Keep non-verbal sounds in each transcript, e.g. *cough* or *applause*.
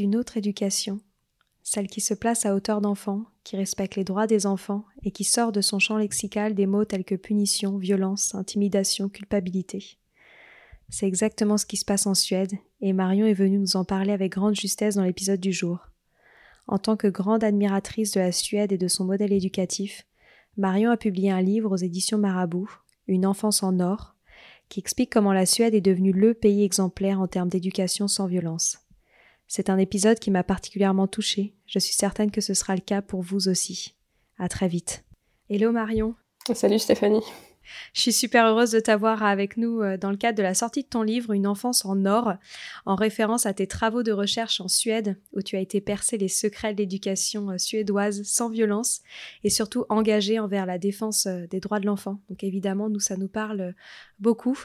d'une autre éducation, celle qui se place à hauteur d'enfant, qui respecte les droits des enfants et qui sort de son champ lexical des mots tels que punition, violence, intimidation, culpabilité. C'est exactement ce qui se passe en Suède, et Marion est venue nous en parler avec grande justesse dans l'épisode du jour. En tant que grande admiratrice de la Suède et de son modèle éducatif, Marion a publié un livre aux éditions Marabout, Une enfance en or, qui explique comment la Suède est devenue le pays exemplaire en termes d'éducation sans violence. C'est un épisode qui m'a particulièrement touchée. Je suis certaine que ce sera le cas pour vous aussi. À très vite. Hello Marion. Salut Stéphanie. Je suis super heureuse de t'avoir avec nous euh, dans le cadre de la sortie de ton livre Une enfance en or, en référence à tes travaux de recherche en Suède, où tu as été percé les secrets de l'éducation euh, suédoise sans violence et surtout engagé envers la défense euh, des droits de l'enfant. Donc évidemment, nous, ça nous parle beaucoup.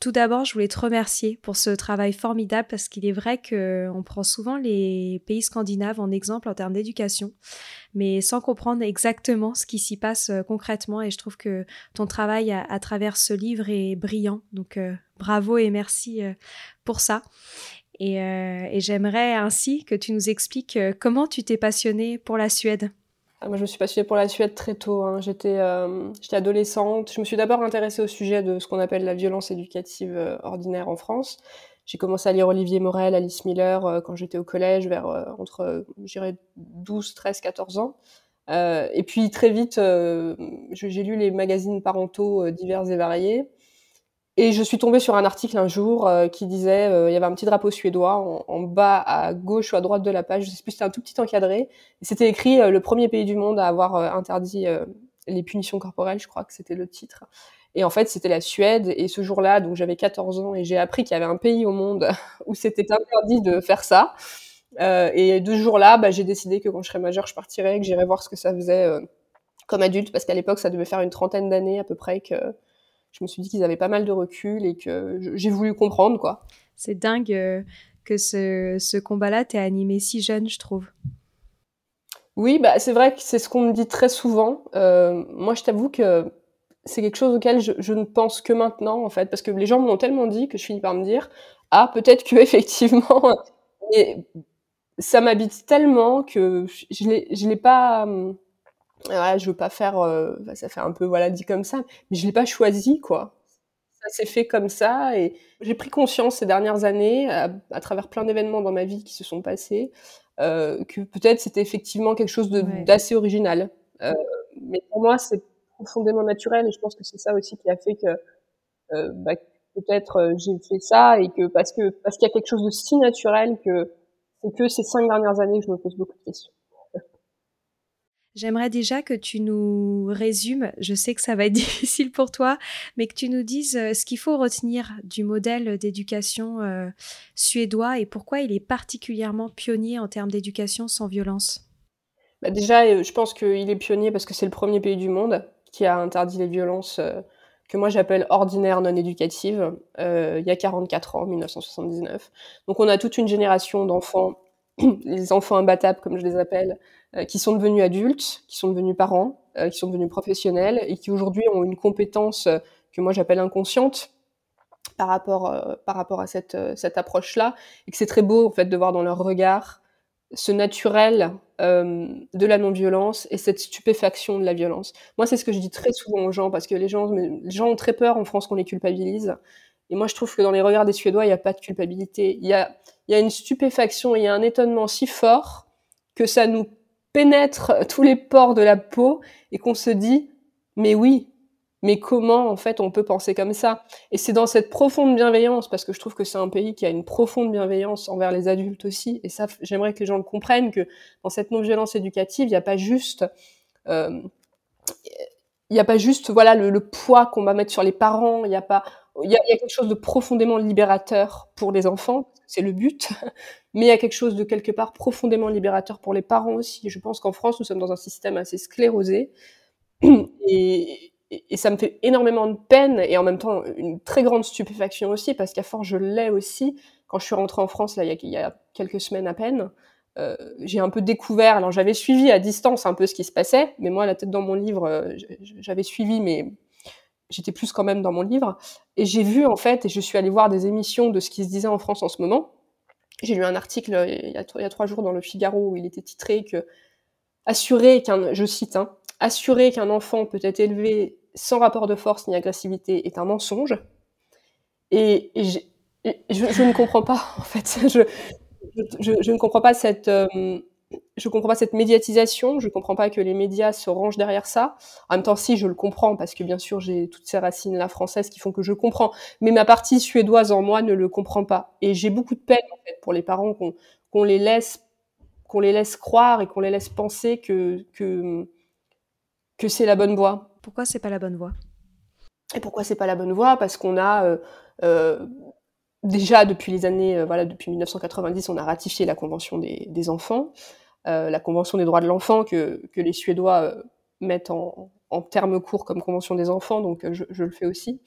Tout d'abord, je voulais te remercier pour ce travail formidable parce qu'il est vrai qu'on prend souvent les pays scandinaves en exemple en termes d'éducation, mais sans comprendre exactement ce qui s'y passe euh, concrètement. Et je trouve que ton travail à, travers ce livre est brillant. Donc euh, bravo et merci euh, pour ça. Et, et j'aimerais ainsi que tu nous expliques comment tu t'es passionné pour la Suède. Ah, moi, je me suis passionnée pour la Suède très tôt. Hein. J'étais, euh, adolescente. Je me suis d'abord intéressée au sujet de ce qu'on appelle la violence éducative euh, ordinaire en France. J'ai commencé à lire Olivier Morel, Alice Miller euh, quand j'étais au collège, vers entre, j'irais 12, 13, 14 ans. et puis très vite, j'ai lu les magazines parentaux divers et variés. Et je suis tombée sur un article un jour euh, qui disait, euh, il y avait un petit drapeau suédois en, bas à gauche ou à droite de la page, je sais plus, c'était un tout petit encadré. C'était écrit euh, le premier pays du monde à avoir interdit les punitions corporelles, je crois que c'était le titre. Et en fait, c'était la Suède. Et ce jour-là, donc j'avais 14 ans et j'ai appris qu'il y avait un pays au monde *laughs* où c'était interdit de faire ça. et de ce jour-là, bah, j'ai décidé que quand je serais majeure, je partirais, que j'irais voir ce que ça faisait comme adulte, parce qu'à l'époque, ça devait faire une trentaine d'années à peu près que je me suis dit qu'ils avaient pas mal de recul et que j'ai voulu comprendre, quoi. C'est dingue euh, que ce, ce combat-là t'ait animé si jeune, je trouve. Oui, bah, c'est vrai que c'est ce qu'on me dit très souvent. Euh, moi, je t'avoue que c'est quelque chose auquel je, je, ne pense que maintenant, en fait, parce que les gens m'ont tellement dit que je finis par me dire, ah, peut-être que *laughs* effectivement, mais ça m'habite tellement que je l'ai pas voilà, je veux pas faire, euh, ça fait un peu voilà dit comme ça, mais je l'ai pas choisi quoi. Ça s'est fait comme ça et j'ai pris conscience ces dernières années, à, travers plein d'événements dans ma vie qui se sont passés, euh, que peut-être c'était effectivement quelque chose d'assez original. Euh, mais pour moi, c'est profondément naturel et je pense que c'est ça aussi qui a fait que euh, bah, peut-être euh, j'ai fait ça et que parce que parce qu'il y a quelque chose de si naturel que c'est que ces cinq dernières années que je me pose beaucoup de questions. J'aimerais déjà que tu nous résumes, je sais que ça va être *laughs* difficile pour toi, mais que tu nous dises euh, ce qu'il faut retenir du modèle d'éducation euh, suédois et pourquoi il est particulièrement pionnier en termes d'éducation sans violence. Bah déjà, euh, je pense qu'il est pionnier parce que c'est le premier pays du monde qui a interdit les violences que moi j'appelle ordinaires non éducatives il y a 44 ans, 1979. Donc on a toute une génération d'enfants, *clears throat* les enfants imbattables comme je les appelle, qui sont devenus adultes, qui sont devenus parents, euh, qui sont devenus professionnels et qui aujourd'hui ont une compétence euh, que moi j'appelle inconsciente par rapport par rapport à cette cette approche là et que c'est très beau en fait de voir dans leur regard ce naturel euh, de la non-violence et cette stupéfaction de la violence. Moi, c'est ce que je dis très souvent aux gens parce que les gens, les gens ont très peur en France qu'on les culpabilise. Et moi, je trouve que dans les regards des Suédois, il n'y a pas de culpabilité. Il y a, y a une stupéfaction, il y a un étonnement si fort que ça nous pénètre tous les pores de la peau et qu'on se dit, mais oui, mais comment en fait on peut penser comme ça? Et c'est dans cette profonde bienveillance, parce que je trouve que c'est un pays qui a une profonde bienveillance envers les adultes aussi, et ça j'aimerais que les gens le comprennent, que dans cette non-violence éducative, il n'y a pas juste... Euh, il n'y a pas juste voilà le, poids qu'on va mettre sur les parents, il n'y a pas il y, a, quelque chose de profondément libérateur pour les enfants, c'est le but, *laughs* mais il y a quelque chose de quelque part profondément libérateur pour les parents aussi. Je pense qu'en France, nous sommes dans un système assez sclérosé *clears throat* et, ça me fait énormément de peine et en même temps une très grande stupéfaction aussi parce qu'à force je l'ai aussi. Quand je suis rentrée en France là il y a, il y a quelques semaines à peine, euh, j'ai un peu découvert. Alors j'avais suivi à distance un peu ce qui se passait, mais moi la tête dans mon livre, euh, j'avais suivi, mais j'étais plus quand même dans mon livre. Et j'ai vu en fait, et je suis allée voir des émissions de ce qui se disait en France en ce moment. J'ai lu un article euh, il y, a, trois jours dans le Figaro où il était titré que assurer qu'un, je cite, hein, assurer qu'un enfant peut être élevé sans rapport de force ni agressivité est un mensonge. Et, je, ne comprends pas, *laughs* en fait. Je, je, ne comprends pas cette, euh, je comprends pas cette médiatisation. Je comprends pas que les médias se rangent derrière ça. En même temps, si je le comprends, parce que bien sûr j'ai toutes ces racines là françaises qui font que je comprends. Mais ma partie suédoise en moi ne le comprend pas. Et j'ai beaucoup de peine en fait pour les parents qu'on les laisse qu'on les laisse croire et qu'on les laisse penser que que que c'est la bonne voie. Pourquoi c'est pas la bonne voie? Et pourquoi c'est pas la bonne voie? Parce qu'on a euh, euh, déjà depuis les années, euh, voilà, depuis 1990, on a ratifié la Convention des, enfants, la Convention des droits de l'enfant que, que les Suédois mettent en, en, termes courts comme Convention des enfants, donc je, je le fais aussi.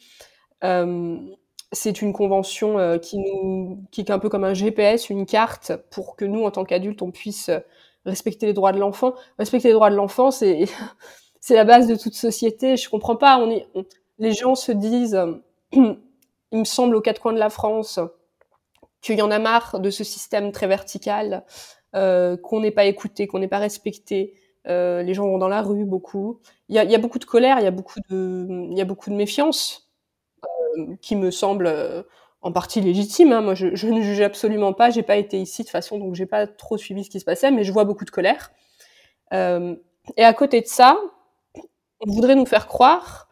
c'est une convention qui nous, qui est un peu comme un GPS, une carte pour que nous, en tant qu'adultes, on puisse respecter les droits de l'enfant. Respecter les droits de l'enfant, c'est *laughs* c'est la base de toute société. Je comprends pas. On est, les gens se disent, *clears throat* il me semble aux quatre coins de la France, qu'il y en a marre de ce système très vertical, euh, qu'on n'est pas écouté, qu'on n'est pas respecté. Euh, les gens vont dans la rue beaucoup. Il y a, beaucoup de colère, il y a beaucoup de, il méfiance euh, qui me semble en partie légitime. Hein. Moi, je, ne juge absolument pas. J'ai pas été ici de façon, donc j'ai pas trop suivi ce qui se passait, mais je vois beaucoup de colère. Et à côté de ça, on voudrait nous faire croire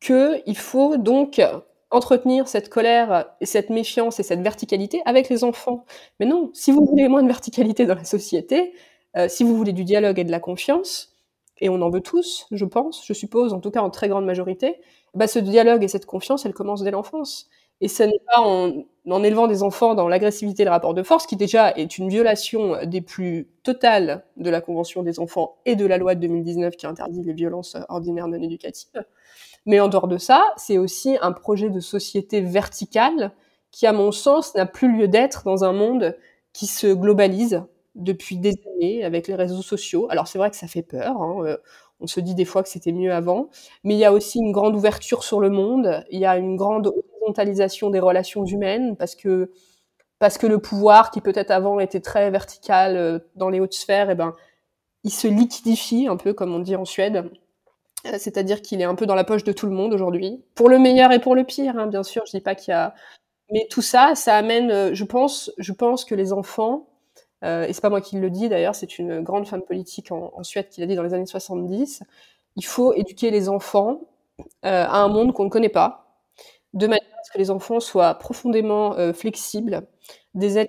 qu'il faut donc entretenir cette colère et cette méfiance et cette verticalité avec les enfants. Mais non, si vous voulez moins de verticalité dans la société, euh, si vous voulez du dialogue et de la confiance, et on en veut tous, je pense, je suppose, en tout cas en très grande majorité, bah, ce dialogue et cette confiance, elle commence dès l'enfance. Et ce n'est pas en, en, élevant des enfants dans l'agressivité et le rapport de force, qui déjà est une violation des plus totales de la Convention des enfants et de la loi de 2019 qui interdit les violences ordinaires non éducatives. Mais en dehors de ça, c'est aussi un projet de société verticale qui, à mon sens, n'a plus lieu d'être dans un monde qui se globalise depuis des années avec les réseaux sociaux. Alors c'est vrai que ça fait peur. Hein, euh, on se dit des fois que c'était mieux avant, mais il y a aussi une grande ouverture sur le monde. Il y a une grande horizontalisation des relations humaines parce que parce que le pouvoir qui peut-être avant était très vertical euh, dans les hautes sphères, et eh ben il se liquidifie un peu comme on dit en Suède. Euh, c'est-à-dire qu'il est un peu dans la poche de tout le monde aujourd'hui, pour le meilleur et pour le pire, hein, bien sûr. Je dis pas qu'il y a, mais tout ça, ça amène, euh, je pense, je pense que les enfants, euh, et c'est pas moi qui le dis d'ailleurs, c'est une grande femme politique en, Suède qui l'a dit dans les années 70, il faut éduquer les enfants euh, à un monde qu'on ne connaît pas, de manière à ce que les enfants soient profondément flexibles, des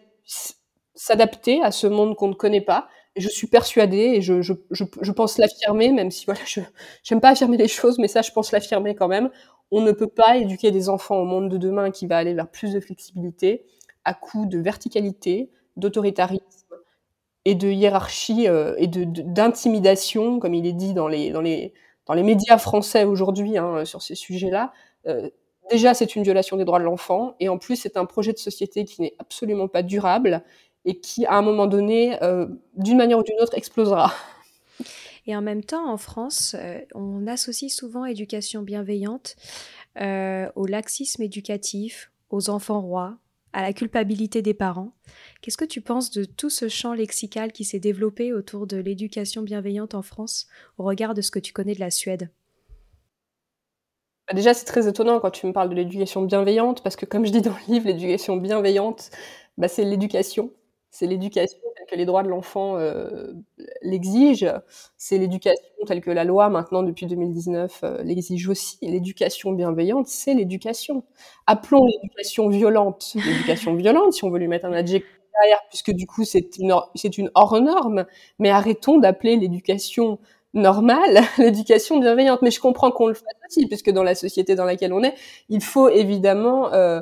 s'adapter à ce monde qu'on ne connaît pas. Je suis persuadée, et je, pense l'affirmer, même si voilà, je j'aime pas affirmer les choses, mais ça, je pense l'affirmer quand même. On ne peut pas éduquer des enfants au monde de demain qui va aller vers plus de flexibilité à coup de verticalité, d'autoritarisme et de hiérarchie euh, et de d'intimidation, comme il est dit dans les dans les dans les médias français aujourd'hui hein, sur ces sujets-là. Euh, déjà, c'est une violation des droits de l'enfant, et en plus, c'est un projet de société qui n'est absolument pas durable et qui, à un moment donné, euh, d'une manière ou d'une autre, explosera. Et en même temps, en France, euh, on associe souvent éducation bienveillante euh, au laxisme éducatif, aux enfants rois, à la culpabilité des parents. Qu'est-ce que tu penses de tout ce champ lexical qui s'est développé autour de l'éducation bienveillante en France au regard de ce que tu connais de la Suède? Bah, Déjà, c'est très étonnant quand tu me parles de l'éducation bienveillante, parce que comme je dis dans le livre, l'éducation bienveillante, bah, c'est l'éducation. C'est l'éducation telle que les droits de l'enfant euh, l'exigent. C'est l'éducation telle que la loi, maintenant, depuis 2019, euh, l'exige aussi. L'éducation bienveillante, c'est l'éducation. Appelons l'éducation violente l'éducation violente, si on veut lui mettre un adjectif derrière, puisque du coup, c'est une, c'est une hors norme. Mais arrêtons d'appeler l'éducation normale, *laughs* l'éducation bienveillante. Mais je comprends qu'on le fasse aussi, puisque dans la société dans laquelle on est, il faut évidemment, euh,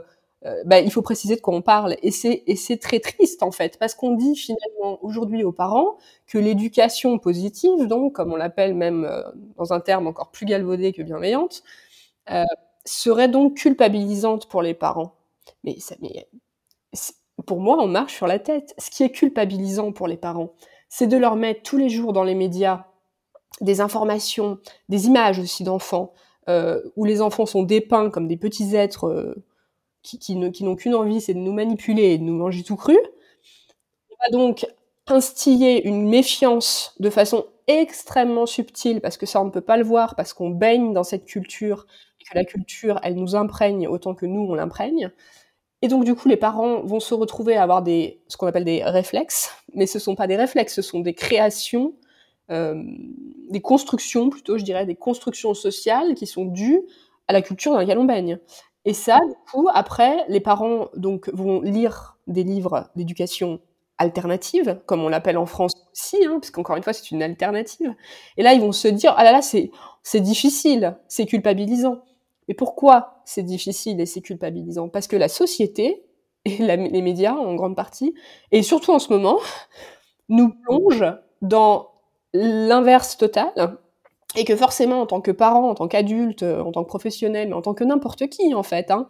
bah, il faut préciser de quoi on parle. Et c'est très triste en fait, parce qu'on dit finalement aujourd'hui aux parents que l'éducation positive, donc comme on l'appelle même euh, dans un terme encore plus galvaudé que bienveillante, euh, serait donc culpabilisante pour les parents. Mais ça, pour moi, on marche sur la tête. Ce qui est culpabilisant pour les parents, c'est de leur mettre tous les jours dans les médias des informations, des images aussi d'enfants, euh, où les enfants sont dépeints comme des petits êtres euh, qui, n'ont qu'une envie, c'est de nous manipuler et de nous manger tout cru. On va donc instiller une méfiance de façon extrêmement subtile, parce que ça on ne peut pas le voir, parce qu'on baigne dans cette culture, et que la culture, elle nous imprègne autant que nous, on l'imprègne. Et donc, du coup, les parents vont se retrouver à avoir des, ce qu'on appelle des réflexes, mais ce sont pas des réflexes, ce sont des créations, euh, des constructions plutôt, je dirais, des constructions sociales qui sont dues à la culture dans laquelle on baigne. Et ça, du coup, après, les parents donc vont lire des livres d'éducation alternative, comme on l'appelle en France aussi, hein, parce qu'encore une fois, c'est une alternative. Et là, ils vont se dire, ah là là, c'est, c'est difficile, c'est culpabilisant. Mais pourquoi c'est difficile et c'est culpabilisant? Parce que la société *laughs* et les médias en grande partie, et surtout en ce moment, nous plongent dans l'inverse total et que forcément en tant que parent, en tant qu'adulte, en tant que professionnel, mais en tant que n'importe qui en fait, hein,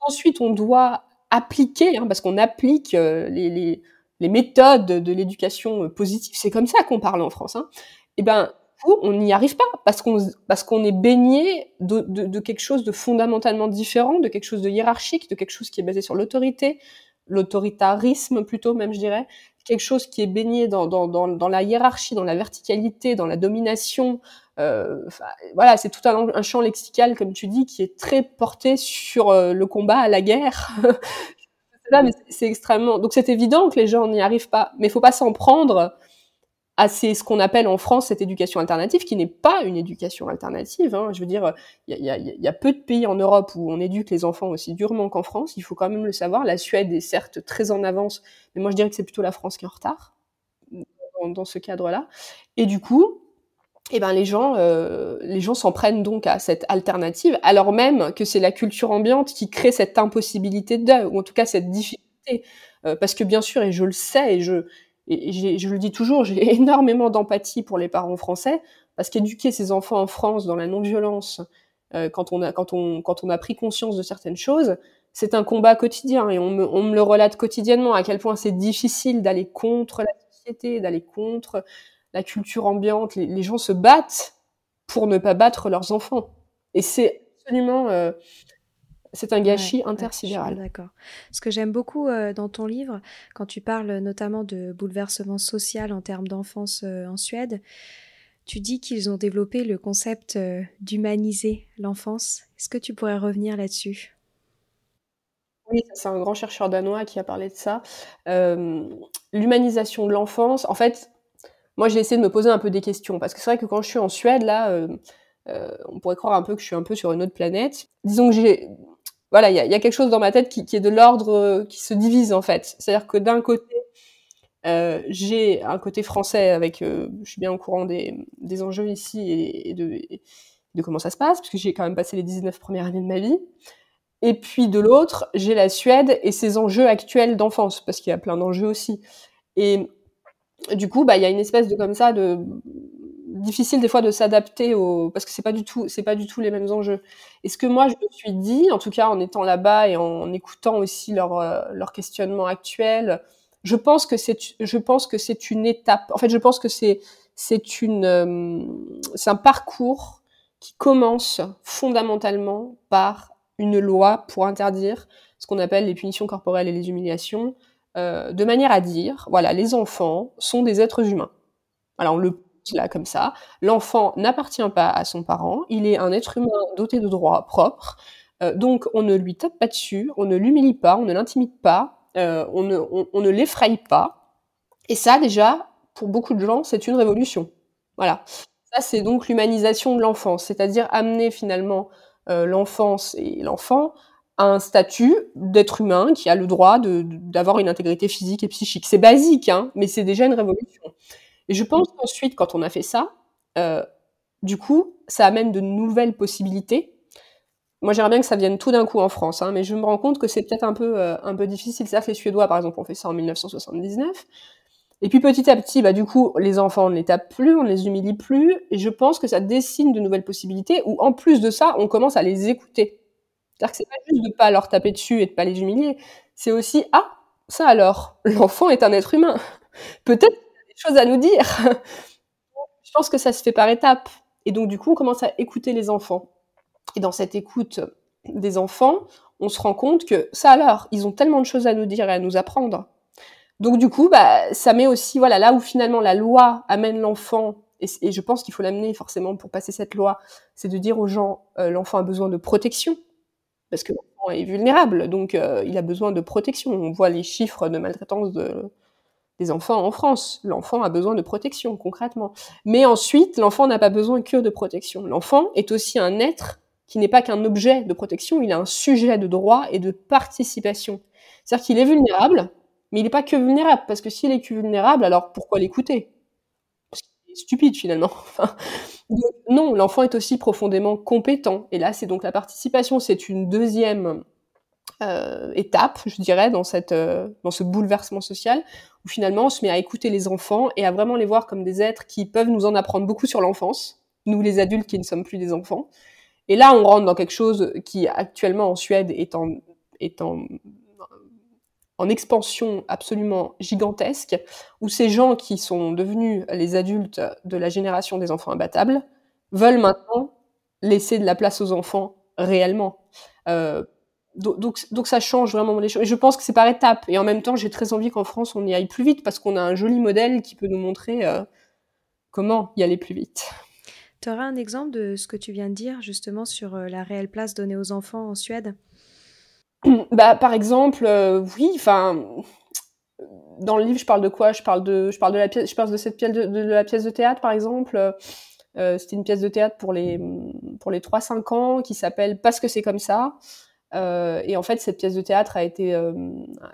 ensuite on doit appliquer, hein, parce qu'on applique euh, les, les, les, méthodes de l'éducation positive, c'est comme ça qu'on parle en France, hein, et ben on n'y arrive pas parce qu'on parce est baigné de, de, de, quelque chose de fondamentalement différent, de quelque chose de hiérarchique, de quelque chose qui est basé sur l'autorité, l'autoritarisme plutôt même je dirais, quelque chose qui est baigné dans, dans, dans la hiérarchie, dans la verticalité, dans la domination. Euh, voilà, c'est tout un, un, champ lexical comme tu dis qui est très porté sur euh, le combat à la guerre. *laughs* c'est extrêmement. Donc c'est évident que les gens n'y arrivent pas, mais il faut pas s'en prendre à ce qu'on appelle en France cette éducation alternative, qui n'est pas une éducation alternative. Hein. Je veux dire, il y a, peu de pays en Europe où on éduque les enfants aussi durement qu'en France. Il faut quand même le savoir. La Suède est certes très en avance, mais moi je dirais que c'est plutôt la France qui est en retard dans ce cadre-là. Et du coup, eh ben les gens, euh, les gens s'en prennent donc à cette alternative, alors même que c'est la culture ambiante qui crée cette impossibilité de, ou en tout cas cette difficulté. Euh, parce que bien sûr, et je le sais, et je, et je le dis toujours, j'ai *laughs* énormément d'empathie pour les parents français, parce qu'éduquer ses enfants en France dans la non-violence, euh, quand, on a, quand, on, quand on a pris conscience de certaines choses, c'est un combat quotidien, et on me, on me le relate quotidiennement, à quel point c'est difficile d'aller contre la société, d'aller contre la culture ambiante. Les, les, gens se battent pour ne pas battre leurs enfants. Et c'est absolument... Euh, c'est un gâchis ouais, intersidéral. D'accord. Ce que j'aime beaucoup euh, dans ton livre, quand tu parles notamment de bouleversement social en termes d'enfance euh, en Suède, tu dis qu'ils ont développé le concept euh, d'humaniser l'enfance. Est-ce que tu pourrais revenir là-dessus? Oui, c'est un grand chercheur danois qui a parlé de ça. L'humanisation de l'enfance, en fait, moi j'ai essayé de me poser un peu des questions, parce que c'est vrai que quand je suis en Suède, là, on pourrait croire un peu que je suis un peu sur une autre planète. Disons que j'ai voilà, il y a, quelque chose dans ma tête qui, est de l'ordre euh, qui se divise en fait. C'est-à-dire que d'un côté, euh, j'ai un côté français avec, euh, je suis bien au courant des, des enjeux ici et, de, de, comment ça se passe, parce que j'ai quand même passé les 19 premières années de ma vie. Et puis de l'autre, j'ai la Suède et ses enjeux actuels d'enfance, parce qu'il y a plein d'enjeux aussi. Et du coup, bah, il y a une espèce de comme ça de difficile des fois de s'adapter au parce que c'est pas du tout c'est pas du tout les mêmes enjeux. Et ce que moi je me suis dit, en tout cas en étant là-bas et en écoutant aussi leur euh, leur questionnement actuel, je pense que c'est je pense que c'est une étape. En fait, je pense que c'est c'est une euh, c'est un parcours qui commence fondamentalement par une loi pour interdire ce qu'on appelle les punitions corporelles et les humiliations, euh, de manière à dire, voilà, les enfants sont des êtres humains. Alors on le là comme ça. L'enfant n'appartient pas à son parent, il est un être humain doté de droits propres. Euh, donc on ne lui tape pas dessus, on ne l'humilie pas, on ne l'intimide pas, euh, on ne, on, ne l'effraie pas. Et ça déjà, pour beaucoup de gens, c'est une révolution. Voilà. Ça c'est donc l'humanisation de l'enfance, c'est-à-dire amener finalement l'enfance et l'enfant un statut d'être humain qui a le droit d'avoir une intégrité physique et psychique. C'est basique, hein, mais c'est déjà une révolution. Et je pense qu'ensuite, quand on a fait ça, du coup, ça amène de nouvelles possibilités moi, j'aimerais bien que ça vienne tout d'un coup en France, hein, mais je me rends compte que c'est peut-être un peu, euh, un peu difficile. C'est-à-dire que les Suédois, par exemple, ont fait ça en 1979. Et puis petit à petit, bah, du coup, les enfants, on ne les tape plus, on ne les humilie plus. Et je pense que ça dessine de nouvelles possibilités où, en plus de ça, on commence à les écouter. C'est-à-dire que c'est pas juste de pas leur taper dessus et de pas les humilier. C'est aussi, ah, ça alors, l'enfant est un être humain. Peut-être des choses à nous dire. je pense que ça se fait par étapes. Et donc, du coup, on commence à écouter les enfants. Et dans cette écoute des enfants, on se rend compte que ça alors, ils ont tellement de choses à nous dire et à nous apprendre. Donc du coup, bah, ça met aussi, voilà, là où finalement la loi amène l'enfant, et, je pense qu'il faut l'amener forcément pour passer cette loi, c'est de dire aux gens, euh, l'enfant a besoin de protection, parce que l'enfant est vulnérable, donc euh, il a besoin de protection. On voit les chiffres de maltraitance de, des enfants en France. L'enfant a besoin de protection, concrètement. Mais ensuite, l'enfant n'a pas besoin que de protection. L'enfant est aussi un être qui n'est pas qu'un objet de protection, il a un sujet de droit et de participation. C'est-à-dire qu'il est vulnérable, mais il n'est pas que vulnérable, parce que s'il est que vulnérable, alors pourquoi l'écouter? Stupide finalement. *laughs* non, l'enfant est aussi profondément compétent. Et là, c'est donc la participation, c'est une deuxième euh, étape, je dirais, dans, cette, euh, dans ce bouleversement social, où finalement on se met à écouter les enfants et à vraiment les voir comme des êtres qui peuvent nous en apprendre beaucoup sur l'enfance, nous les adultes qui ne sommes plus des enfants, et là, on rentre dans quelque chose qui actuellement en Suède est en, est en, en expansion absolument gigantesque, où ces gens qui sont devenus les adultes de la génération des enfants imbattables veulent maintenant laisser de la place aux enfants réellement. Euh, donc, donc, ça change vraiment les choses. Et je pense que c'est par étapes. Et en même temps, j'ai très envie qu'en France, on y aille plus vite parce qu'on a un joli modèle qui peut nous montrer euh, comment y aller plus vite. Tu auras un exemple de ce que tu viens de dire justement sur euh, la réelle place donnée aux enfants en Suède? Bah, Par exemple, euh, oui, enfin, dans le livre, je parle de quoi? Je parle de, je parle de la pièce, je parle de cette pièce de, la pièce de théâtre, par exemple. Euh, c'était une pièce de théâtre pour les, pour les 3-5 ans qui s'appelle Parce que c'est comme ça. Euh, et en fait, cette pièce de théâtre a été... Euh,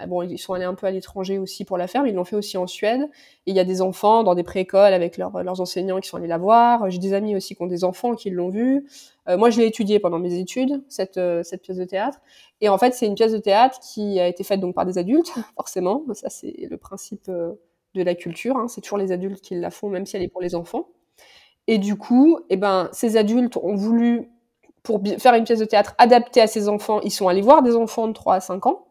bon, ils sont allés un peu à l'étranger aussi pour la faire, mais ils l'ont fait aussi en Suède. Et il y a des enfants dans des préécoles avec leurs enseignants qui sont allés la voir. J'ai des amis aussi qui ont des enfants qui l'ont vue. Euh, moi, je l'ai étudiée pendant mes études, cette, cette pièce de théâtre. Et en fait, c'est une pièce de théâtre qui a été faite donc par des adultes, *laughs* forcément. Ça, c'est le principe de la culture. Hein. C'est toujours les adultes qui la font, même si elle est pour les enfants. Et du coup, eh ben, ces adultes ont voulu pour faire une pièce de théâtre adaptée à ses enfants, ils sont allés voir des enfants de 3 à 5 ans.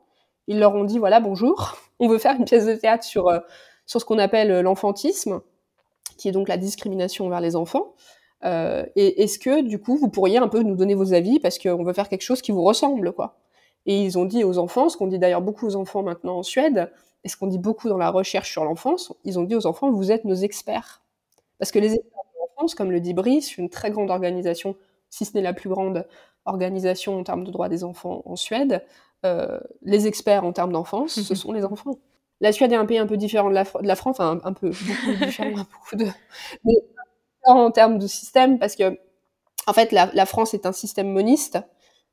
Ils leur ont dit, voilà, bonjour, on veut faire une pièce de théâtre sur, euh, sur ce qu'on appelle euh, l'enfantisme, qui est donc la discrimination envers les enfants. Euh, et est-ce que, du coup, vous pourriez un peu nous donner vos avis parce qu'on veut faire quelque chose qui vous ressemble, quoi? Et ils ont dit aux enfants, ce qu'on dit d'ailleurs beaucoup aux enfants maintenant en Suède, et ce qu'on dit beaucoup dans la recherche sur l'enfance, ils ont dit aux enfants, vous êtes nos experts. Parce que les experts de l'enfance, comme le dit Brice, une très grande organisation si ce n'est la plus grande organisation en termes de droits des enfants en Suède, euh, les experts en termes d'enfance, ce *laughs* sont les enfants. La Suède est un pays un peu différent de la, France, enfin un peu, *laughs* beaucoup *laughs* différent, beaucoup de, mais en termes de système, parce que en fait, la, la, France est un système moniste,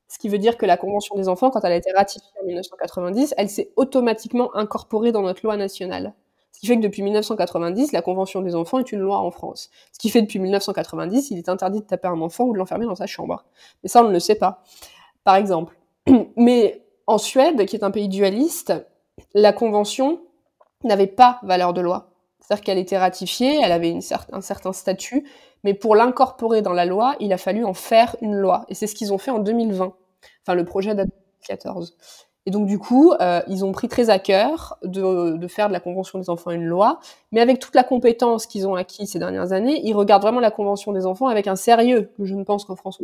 ce qui veut dire que la Convention des enfants, quand elle a été ratifiée en 1990, elle s'est automatiquement incorporée dans notre loi nationale. Ce qui fait que depuis 1990, la Convention des enfants est une loi en France. Ce qui fait que depuis 1990, il est interdit de taper un enfant ou de l'enfermer dans sa chambre. Mais ça, on ne le sait pas. Par exemple. *clears throat* Mais en Suède, qui est un pays dualiste, la Convention n'avait pas valeur de loi. C'est-à-dire qu'elle était ratifiée, elle avait un certain statut, mais pour l'incorporer dans la loi, il a fallu en faire une loi. Et c'est ce qu'ils ont fait en 2020. Enfin, le projet date de 2014. Et donc du coup, euh, ils ont pris très à cœur de, faire de la Convention des enfants une loi, mais avec toute la compétence qu'ils ont acquis ces dernières années, ils regardent vraiment la Convention des enfants avec un sérieux que je ne pense qu'en France,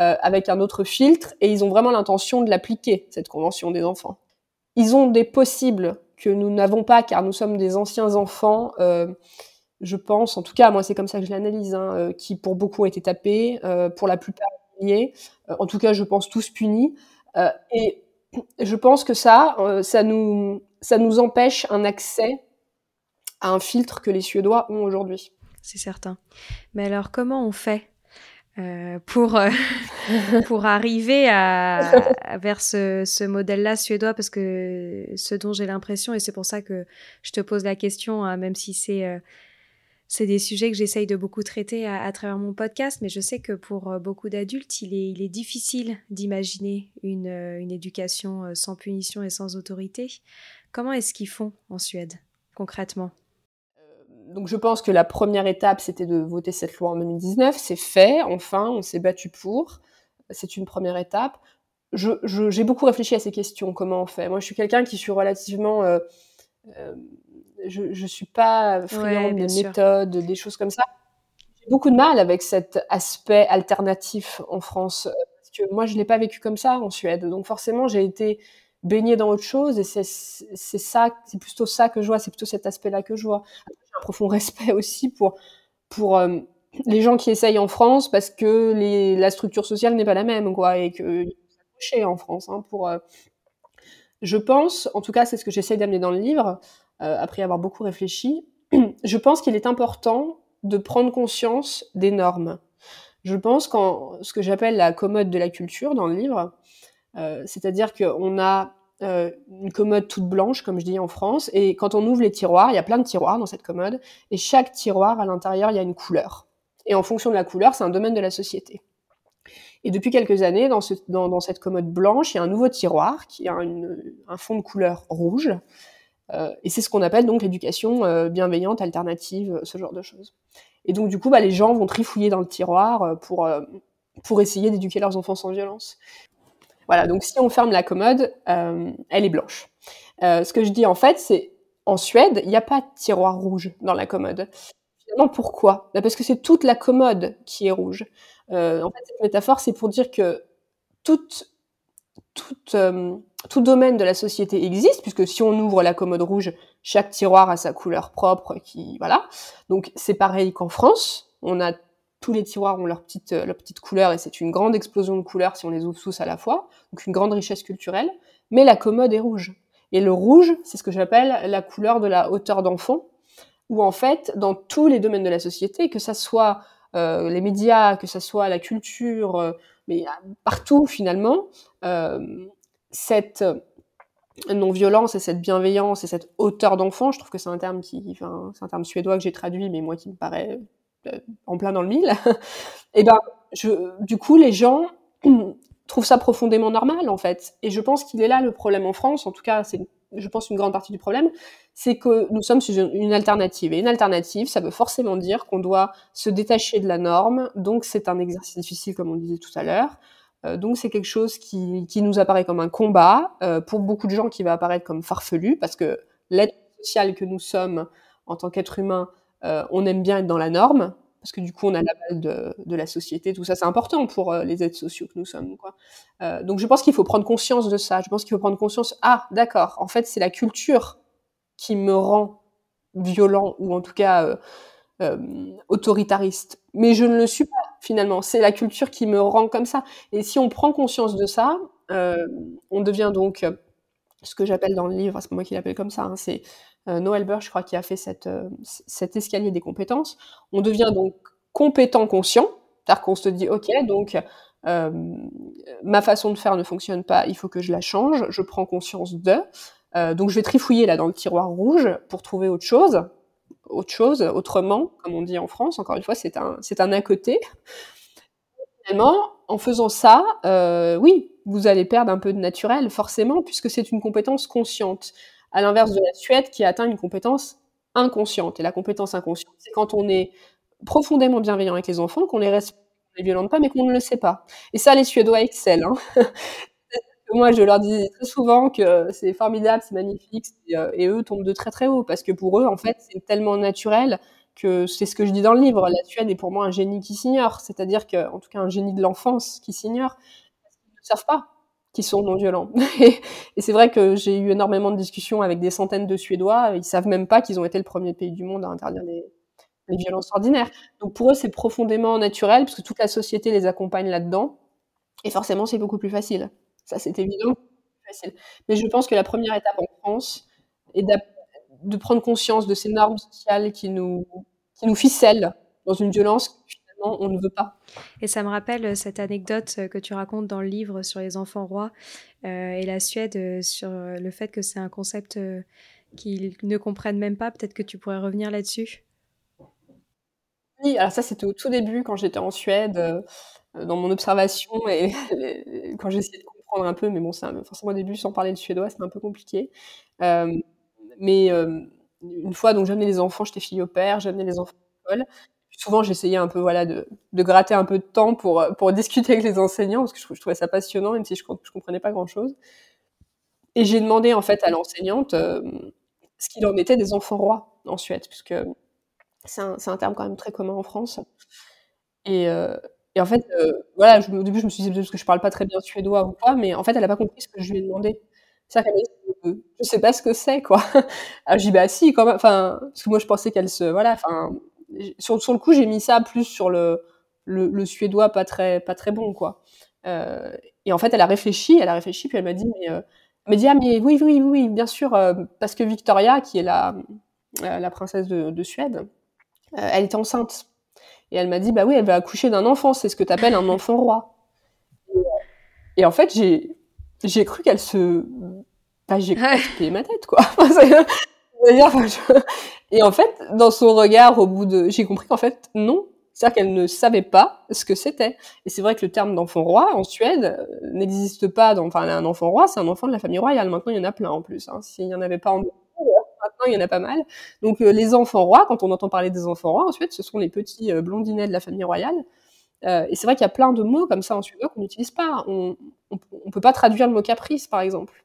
euh, avec un autre filtre, et ils ont vraiment l'intention de l'appliquer, cette Convention des enfants. Ils ont des possibles que nous n'avons pas, car nous sommes des anciens enfants, euh, je pense, en tout cas, moi c'est comme ça que je l'analyse, hein, euh, qui pour beaucoup ont été tapés, pour la plupart liés, en tout cas je pense tous punis, et je pense que ça, euh, ça nous, empêche un accès à un filtre que les Suédois ont aujourd'hui. C'est certain. Mais alors, comment on fait euh, pour, euh, *laughs* pour arriver à, vers ce, ce modèle-là suédois? Parce que ce dont j'ai l'impression, et c'est pour ça que je te pose la question, hein, même si c'est C'est des sujets que j'essaye de beaucoup traiter à, travers mon podcast, mais je sais que pour euh, beaucoup d'adultes, il est, il est, difficile d'imaginer une, euh, éducation euh, sans punition et sans autorité. Comment est-ce qu'ils font en Suède, concrètement? Donc je pense que la première étape, c'était de voter cette loi en 2019. C'est fait, enfin, on s'est battu pour. C'est une première étape. J'ai beaucoup réfléchi à ces questions, comment on fait. Moi, je suis quelqu'un qui suis relativement... je ne suis pas friande des méthodes, des choses comme ça. J'ai beaucoup de mal avec cet aspect alternatif en France. Parce que moi, je ne l'ai pas vécu comme ça en Suède. Donc forcément, j'ai été baignée dans autre chose et c'est ça, c'est plutôt ça que je vois, c'est plutôt cet aspect-là que je vois un profond *laughs* respect aussi pour, pour euh, les gens qui essayent en France parce que les, la structure sociale n'est pas la même, quoi, et que s'accrocher en France. Hein, pour, euh, je pense, en tout cas, c'est ce que j'essaie d'amener dans le livre, euh, après avoir beaucoup réfléchi. *clears throat* je pense qu'il est important de prendre conscience des normes. Je pense qu'en ce que j'appelle la commode de la culture dans le livre, c'est-à-dire qu'on a euh, une commode toute blanche, comme je dis en France. Et quand on ouvre les tiroirs, il y a plein de tiroirs dans cette commode. Et chaque tiroir, à l'intérieur, il y a une couleur. Et en fonction de la couleur, c'est un domaine de la société. Et depuis quelques années, dans, ce, dans, dans, cette commode blanche, il y a un nouveau tiroir qui a un fond de couleur rouge. Euh, et c'est ce qu'on appelle donc l'éducation euh, bienveillante, alternative, ce genre de choses. Et donc du coup, bah, les gens vont trifouiller dans le tiroir euh, pour, euh, pour essayer d'éduquer leurs enfants sans violence. Voilà, donc si on ferme la commode, euh, elle est blanche. Euh, ce que je dis en fait, c'est en Suède, il n'y a pas de tiroir rouge dans la commode. Finalement, pourquoi? Bah, Parce que c'est toute la commode qui est rouge. Euh, en fait, cette métaphore, c'est pour dire que toute, toute, tout domaine de la société existe, puisque si on ouvre la commode rouge, chaque tiroir a sa couleur propre, qui voilà. Donc c'est pareil qu'en France, on a tous les tiroirs ont leur petite, euh, leur petite couleur et c'est une grande explosion de couleurs si on les ouvre tous à la fois, donc une grande richesse culturelle, mais la commode est rouge. Et le rouge, c'est ce que j'appelle la couleur de la hauteur d'enfant, où en fait, dans tous les domaines de la société, que ça soit euh, les médias, que ça soit la culture, euh, mais partout finalement, euh, cette non-violence et cette bienveillance et cette hauteur d'enfant, je trouve que c'est un terme qui, c'est un terme suédois que j'ai traduit, mais moi qui me paraît en plein dans le mille, *laughs* et ben, je, du coup, les gens *clears throat* trouvent ça profondément normal, en fait. Et je pense qu'il est là le problème en France, en tout cas, c'est, je pense, une grande partie du problème, c'est que nous sommes sur une alternative. Et une alternative, ça veut forcément dire qu'on doit se détacher de la norme, donc c'est un exercice difficile, comme on disait tout à l'heure. Euh, donc c'est quelque chose qui, qui, nous apparaît comme un combat, euh, pour beaucoup de gens qui va apparaître comme farfelu, parce que l'aide sociale que nous sommes en tant qu'être humain, euh, on aime bien être dans la norme, parce que du coup on a la base de, de la société, tout ça c'est important pour les aides sociaux que nous sommes. Donc je pense qu'il faut prendre conscience de ça, je pense qu'il faut prendre conscience, ah d'accord, en fait c'est la culture qui me rend violent, ou en tout cas autoritariste. Mais je ne le suis pas finalement, c'est la culture qui me rend comme ça. Et si on prend conscience de ça, on devient donc ce que j'appelle dans le livre, c'est moi qui l'appelle comme ça, hein, c'est euh, Noël Burr, je crois, qui a fait cette, euh, cet escalier des compétences. On devient donc compétent conscient, c'est-à-dire qu'on se dit, ok, donc euh, ma façon de faire ne fonctionne pas, il faut que je la change, je prends conscience de. donc je vais trifouiller là dans le tiroir rouge pour trouver autre chose, autre chose, autrement, comme on dit en France. Encore une fois, c'est un, un à côté. Finalement, en faisant ça, oui, vous allez perdre un peu de naturel, forcément, puisque c'est une compétence consciente à l'inverse de la Suède qui atteint une compétence inconsciente. Et la compétence inconsciente, c'est quand on est profondément bienveillant avec les enfants, qu'on les respecte, les violente pas, mais qu'on ne le sait pas. Et ça, les Suédois excellent. Hein. Moi, je leur dis très souvent que c'est formidable, c'est magnifique, euh, et eux tombent de très très haut, parce que pour eux, en fait, c'est tellement naturel que c'est ce que je dis dans le livre. La Suède est pour moi un génie qui s'ignore, c'est-à-dire que, en tout cas, un génie de l'enfance qui s'ignore, parce qu'ils ne savent pas qui sont non violents. *laughs* et, c'est vrai que j'ai eu énormément de discussions avec des centaines de Suédois, ils savent même pas qu'ils ont été le premier pays du monde à interdire les, violences ordinaires. Donc pour eux, c'est profondément naturel, parce que toute la société les accompagne là-dedans, et forcément, c'est beaucoup plus facile. Ça, c'est évident, facile. Mais je pense que la première étape en France est de prendre conscience de ces normes sociales qui nous, qui nous ficellent dans une violence on ne veut pas. Et ça me rappelle euh, cette anecdote euh, que tu racontes dans le livre sur les enfants rois euh, et la Suède, sur le fait que c'est un concept qu'ils ne comprennent même pas. Peut-être que tu pourrais revenir là-dessus. Oui, alors ça, c'était au tout début quand j'étais en Suède, dans mon observation et *laughs* quand j'essayais de comprendre un peu, mais bon, c'est forcément au début, sans parler le suédois, c'était un peu compliqué. Euh, mais euh, une fois, donc j'amenais les enfants, j'étais fille au père, j'amenais les enfants à l'école. Souvent, j'essayais un peu, voilà, de, de, gratter un peu de temps pour, pour *laughs* discuter avec les enseignants, parce que je, trouvais ça passionnant, même si je, je comprenais pas grand-chose. Et j'ai demandé, en fait, à l'enseignante euh, ce qu'il en était des enfants rois en Suède, puisque c'est un, un, terme quand même très commun en France. Et, euh, et en fait, euh, voilà, au début, je me suis dit, parce que je parle pas très bien suédois ou quoi, mais en fait, elle a pas compris ce que je lui ai demandé. C'est-à-dire qu'elle m'a dit, je sais pas ce que c'est, quoi. Alors, j'ai dit, bah si, quand même, enfin, parce que moi, je pensais qu'elle se, voilà, enfin, sur, le coup, j'ai mis ça plus sur le, le, suédois pas très, pas très bon, quoi. Euh, et en fait, elle a réfléchi, elle a réfléchi, puis elle m'a dit, mais, euh, elle m'a dit, ah, mais oui, oui, oui, bien sûr, euh, parce que Victoria, qui est la, euh, la princesse de, de Suède, euh, elle était enceinte. Et elle m'a dit, bah oui, elle va accoucher d'un enfant, c'est ce que tu appelles un enfant roi. Et, en fait, j'ai, j'ai cru qu'elle se, bah, j'ai payé ma tête, quoi. *laughs* *laughs* Et en fait, dans son regard, au bout de, j'ai compris qu'en fait, non. C'est-à-dire qu'elle ne savait pas ce que c'était. Et c'est vrai que le terme d'enfant roi en Suède euh, n'existe pas. Dans... Enfin, un enfant roi, c'est un enfant de la famille royale. Maintenant, il y en a plein en plus. Hein. S'il n'y en avait pas en maintenant il y en a pas mal. Donc euh, les enfants rois, quand on entend parler des enfants rois en Suède, ce sont les petits euh, blondinets de la famille royale. Euh, et c'est vrai qu'il y a plein de mots comme ça en suédois qu'on n'utilise pas. On, on, peut pas traduire le mot caprice, par exemple.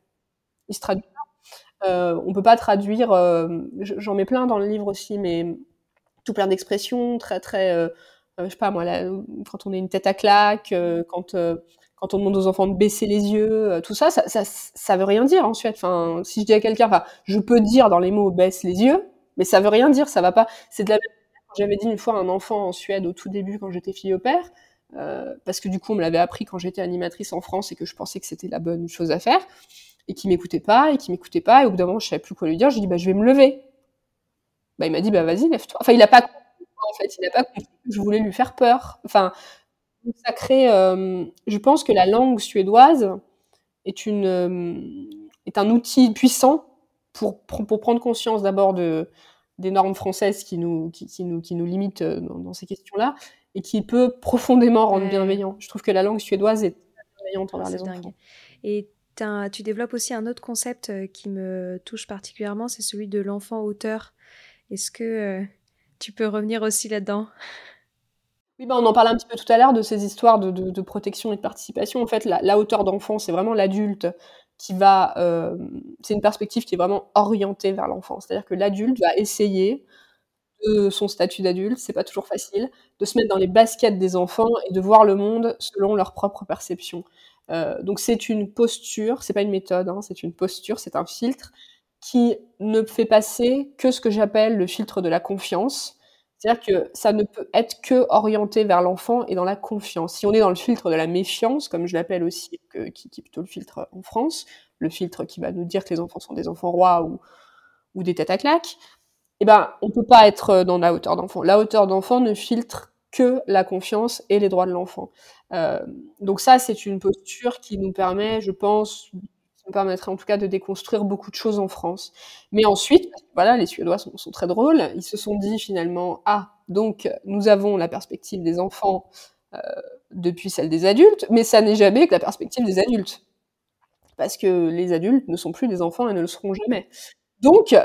Il se traduit pas. On peut pas traduire. J'en mets plein dans le livre aussi, mais tout plein d'expressions très très. je sais pas moi, là, quand on est une tête à claque, quand quand on demande aux enfants de baisser les yeux, euh, tout ça, ça, ça, ça veut rien dire en Suède. Enfin, si je dis à quelqu'un, enfin, je peux dire dans les mots baisse les yeux, mais ça veut rien dire, ça va pas. C'est de la J'avais dit une fois à un enfant en Suède au tout début quand j'étais fille au père, euh, parce que du coup on me l'avait appris quand j'étais animatrice en France et que je pensais que c'était la bonne chose à faire, et qui m'écoutait pas, et qui m'écoutait pas, et au bout d'un moment je savais plus quoi lui dire, je lui dit bah je vais me lever. Bah il m'a dit bah vas-y lève-toi. Enfin il a pas compris en fait, il a pas compris que je voulais lui faire peur. Enfin ça crée, euh, je pense que la langue suédoise est, une, euh, est un outil puissant pour, pour prendre conscience d'abord de, des normes françaises qui nous, qui, qui nous, qui nous limitent euh, dans, dans ces questions-là et qui peut profondément rendre bienveillant. Je trouve que la langue suédoise est bienveillante envers les dingue. enfants. Et tu développes aussi un autre concept qui me touche particulièrement, c'est celui de l'enfant auteur. Est-ce que euh, tu peux revenir aussi là-dedans? Oui, bah, on en parlait un petit peu tout à l'heure de ces histoires de, protection et de participation. En fait, la, la hauteur d'enfant, c'est vraiment l'adulte qui va. Euh, c'est une perspective qui est vraiment orientée vers l'enfant. C'est-à-dire que l'adulte va essayer de son statut d'adulte, c'est pas toujours facile, de se mettre dans les baskets des enfants et de voir le monde selon leur propre perception. Euh, donc c'est une posture, c'est pas une méthode, hein, c'est une posture, c'est un filtre qui ne fait passer que ce que j'appelle le filtre de la confiance c'est-à-dire que ça ne peut être que orienté vers l'enfant et dans la confiance. Si on est dans le filtre de la méfiance, comme je l'appelle aussi, qui, est plutôt le filtre en France, le filtre qui va nous dire que les enfants sont des enfants rois ou, des têtes à claques, eh ben, on peut pas être dans la hauteur d'enfant. La hauteur d'enfant ne filtre que la confiance et les droits de l'enfant. Euh, donc ça, c'est une posture qui nous permet, je pense, ça me permettrait en tout cas de déconstruire beaucoup de choses en France. Mais ensuite, voilà, les Suédois sont, très drôles. Ils se sont dit finalement, ah, donc nous avons la perspective des enfants euh, depuis celle des adultes, mais ça n'est jamais que la perspective des adultes. Parce que les adultes ne sont plus des enfants et ne le seront jamais. Donc,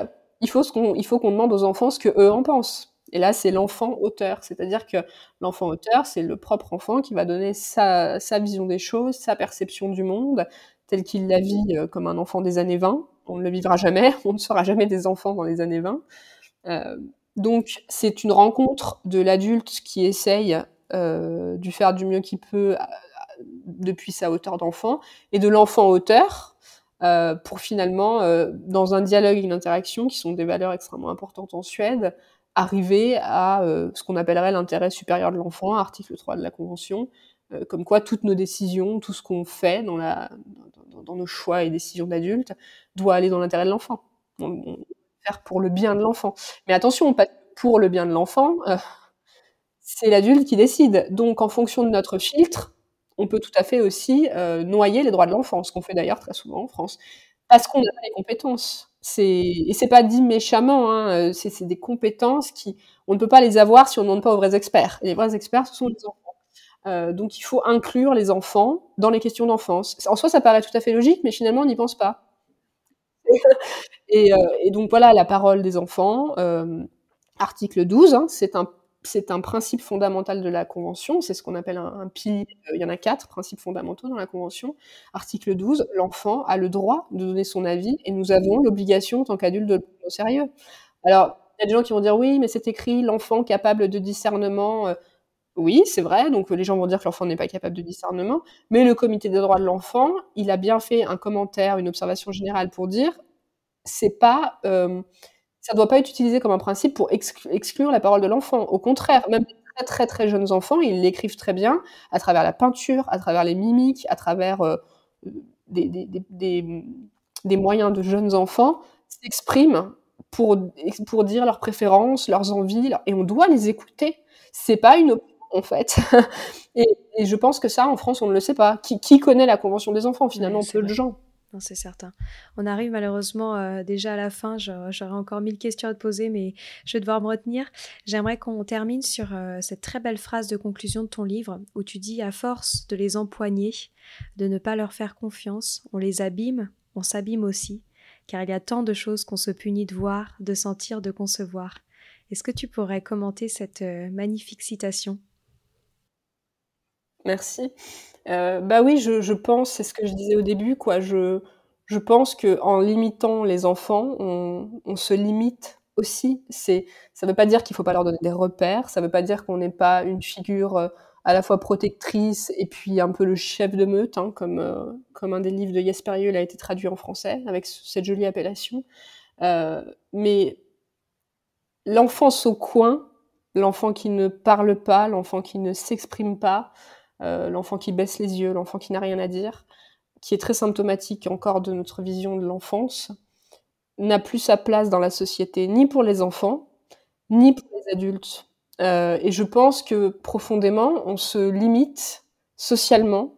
il faut qu'on qu demande aux enfants ce que eux en pensent. Et là, c'est l'enfant auteur, c'est-à-dire que l'enfant auteur, c'est le propre enfant qui va donner sa, vision des choses, sa perception du monde, tel qu'il la vit euh, comme un enfant des années 20. On ne le vivra jamais, *laughs* on ne sera jamais des enfants dans les années 20. Euh, donc c'est une rencontre de l'adulte qui essaye euh, du faire du mieux qu'il peut depuis sa hauteur d'enfant, et de l'enfant auteur, pour finalement, dans un dialogue et une interaction, qui sont des valeurs extrêmement importantes en Suède, arriver à ce qu'on appellerait l'intérêt supérieur de l'enfant, article 3 de la Convention, comme quoi toutes nos décisions, tout ce qu'on fait dans, nos choix et décisions d'adultes doit aller dans l'intérêt de l'enfant. On, on, faire pour le bien de l'enfant. Mais attention, pas pour le bien de l'enfant, euh, c'est l'adulte qui décide. Donc, en fonction de notre filtre, on peut tout à fait aussi euh, noyer les droits de l'enfant, ce qu'on fait d'ailleurs très souvent en France, parce qu'on n'a pas les compétences. Et c'est pas dit méchamment, hein, c'est des compétences qui on ne peut pas les avoir si on ne demande pas aux vrais experts. Les vrais experts, ce sont les enfants. Euh, donc il faut inclure les enfants dans les questions d'enfance. En soi, ça paraît tout à fait logique, mais finalement, on n'y pense pas. *laughs* et, euh, et, donc voilà, la parole des enfants, euh, article 12, hein, c'est un c'est un principe fondamental de la Convention, c'est ce qu'on appelle un, pilier, euh, il y en a quatre principes fondamentaux dans la Convention. Article 12, l'enfant a le droit de donner son avis et nous avons l'obligation, en tant qu'adulte, de le prendre au sérieux. Alors, il y a des gens qui vont dire oui, mais c'est écrit l'enfant capable de discernement. Euh, oui, c'est vrai, donc les gens vont dire que l'enfant n'est pas capable de discernement, mais le comité des droits de l'enfant, il a bien fait un commentaire, une observation générale pour dire c'est pas euh, ça ne doit pas être utilisé comme un principe pour exclure la parole de l'enfant. Au contraire, même très très très jeunes enfants, ils l'écrivent très bien à travers la peinture, à travers les mimiques, à travers euh, des, moyens de jeunes enfants s'expriment pour, pour dire leurs préférences, leurs envies, et on doit les écouter. C'est pas une en fait. *laughs* et, je pense que ça, en France, on ne le sait pas. Qui, qui connaît la Convention des enfants Finalement, peu de gens c'est certain. On arrive malheureusement euh, déjà à la fin. J'aurais encore mille questions à te poser, mais je vais devoir me retenir. J'aimerais qu'on termine sur euh, cette très belle phrase de conclusion de ton livre où tu dis à force de les empoigner, de ne pas leur faire confiance, on les abîme, on s'abîme aussi, car il y a tant de choses qu'on se punit de voir, de sentir, de concevoir. Est-ce que tu pourrais commenter cette euh, magnifique citation? Merci. Euh, bah oui, je, pense, c'est ce que je disais au début, quoi. Je, je pense que en limitant les enfants, on, se limite aussi. C'est, ça ne veut pas dire qu'il faut pas leur donner des repères. Ça ne veut pas dire qu'on n'est pas une figure euh, à la fois protectrice et puis un peu le chef de meute, hein, comme, euh, comme un des livres de Yesperieux a été traduit en français avec cette jolie appellation. Mais l'enfance au coin, l'enfant qui ne parle pas, l'enfant qui ne s'exprime pas, l'enfant qui baisse les yeux, l'enfant qui n'a rien à dire, qui est très symptomatique encore de notre vision de l'enfance, n'a plus sa place dans la société, ni pour les enfants, ni pour les adultes. Euh, et je pense que profondément, on se limite socialement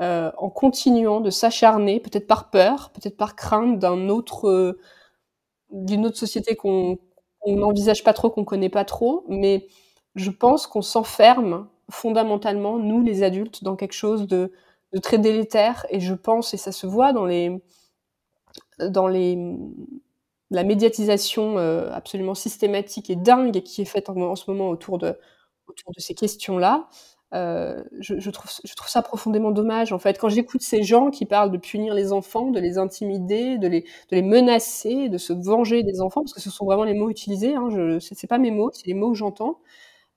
euh, en continuant de s'acharner, peut-être par peur, peut-être par crainte d'un autre, d'une autre société qu'on n'envisage pas trop, qu'on connaît pas trop, mais je pense qu'on s'enferme fondamentalement, nous les adultes, dans quelque chose de, très délétère. Et je pense, et ça se voit dans la médiatisation euh, absolument systématique et dingue qui est faite en, ce moment autour de, ces questions-là. Euh, je, trouve, ça profondément dommage. En fait, quand j'écoute ces gens qui parlent de punir les enfants, de les intimider, de les, de les menacer, de se venger des enfants, parce que ce sont vraiment les mots utilisés. Hein, je, c'est, pas mes mots, c'est les mots que j'entends.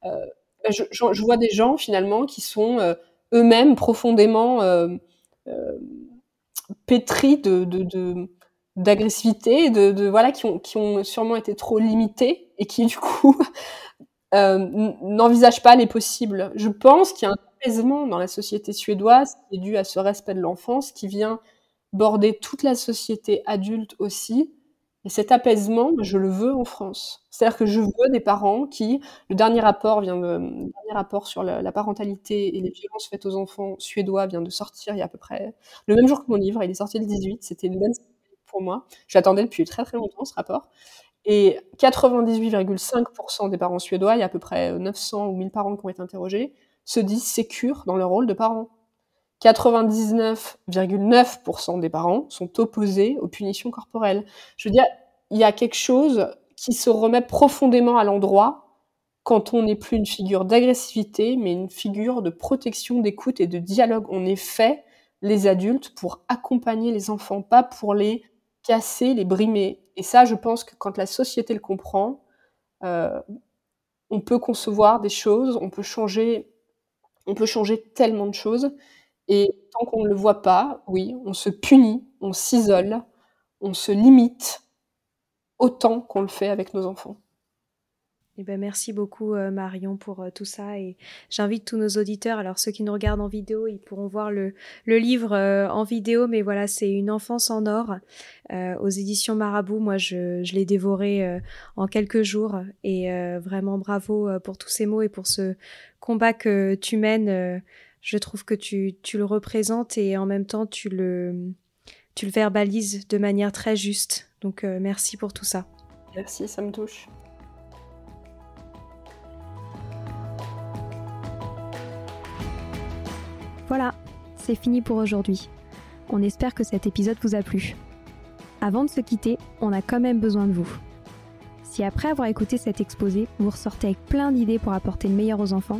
Euh, je, vois des gens finalement qui sont euh, eux-mêmes profondément euh, euh, pétris d'agressivité, de, de, voilà, qui ont, qui ont sûrement été trop limités et qui du coup *laughs* n'envisagent pas les possibles. Je pense qu'il y a un apaisement dans la société suédoise qui est dû à ce respect de l'enfance qui vient border toute la société adulte aussi, et cet apaisement, je le veux en France. C'est-à-dire que je veux des parents qui, le dernier rapport vient de, le dernier rapport sur la, parentalité et les violences faites aux enfants suédois vient de sortir il y a à peu près le même jour que mon livre. Il est sorti le 18. C'était une bonne pour moi. J'attendais depuis très très longtemps ce rapport. Et 98,5% des parents suédois, il y a à peu près 900 ou 1000 parents qui ont été interrogés, se disent sécures dans leur rôle de parents. 99,9% des parents sont opposés aux punitions corporelles. Je veux dire, il y a quelque chose qui se remet profondément à l'endroit quand on n'est plus une figure d'agressivité, mais une figure de protection, d'écoute et de dialogue. On est fait, les adultes, pour accompagner les enfants, pas pour les casser, les brimer. Et ça, je pense que quand la société le comprend, euh, on peut concevoir des choses, on peut changer, on peut changer tellement de choses. Et tant qu'on ne le voit pas, oui, on se punit, on s'isole, on se limite autant qu'on le fait avec nos enfants. Eh ben, merci beaucoup euh, Marion pour euh, tout ça et j'invite tous nos auditeurs, alors ceux qui nous regardent en vidéo, ils pourront voir le, livre euh, en vidéo, mais voilà, c'est Une enfance en or aux éditions Marabout. Moi, je, je l'ai dévoré en quelques jours et vraiment bravo pour tous ces mots et pour ce combat que tu mènes je trouve que tu, tu, le représentes et en même temps tu le tu le verbalises de manière très juste. Donc euh, merci pour tout ça. Merci, ça me touche. Voilà, c'est fini pour aujourd'hui. On espère que cet épisode vous a plu. Avant de se quitter, on a quand même besoin de vous. Si après avoir écouté cet exposé, vous ressortez avec plein d'idées pour apporter le meilleur aux enfants,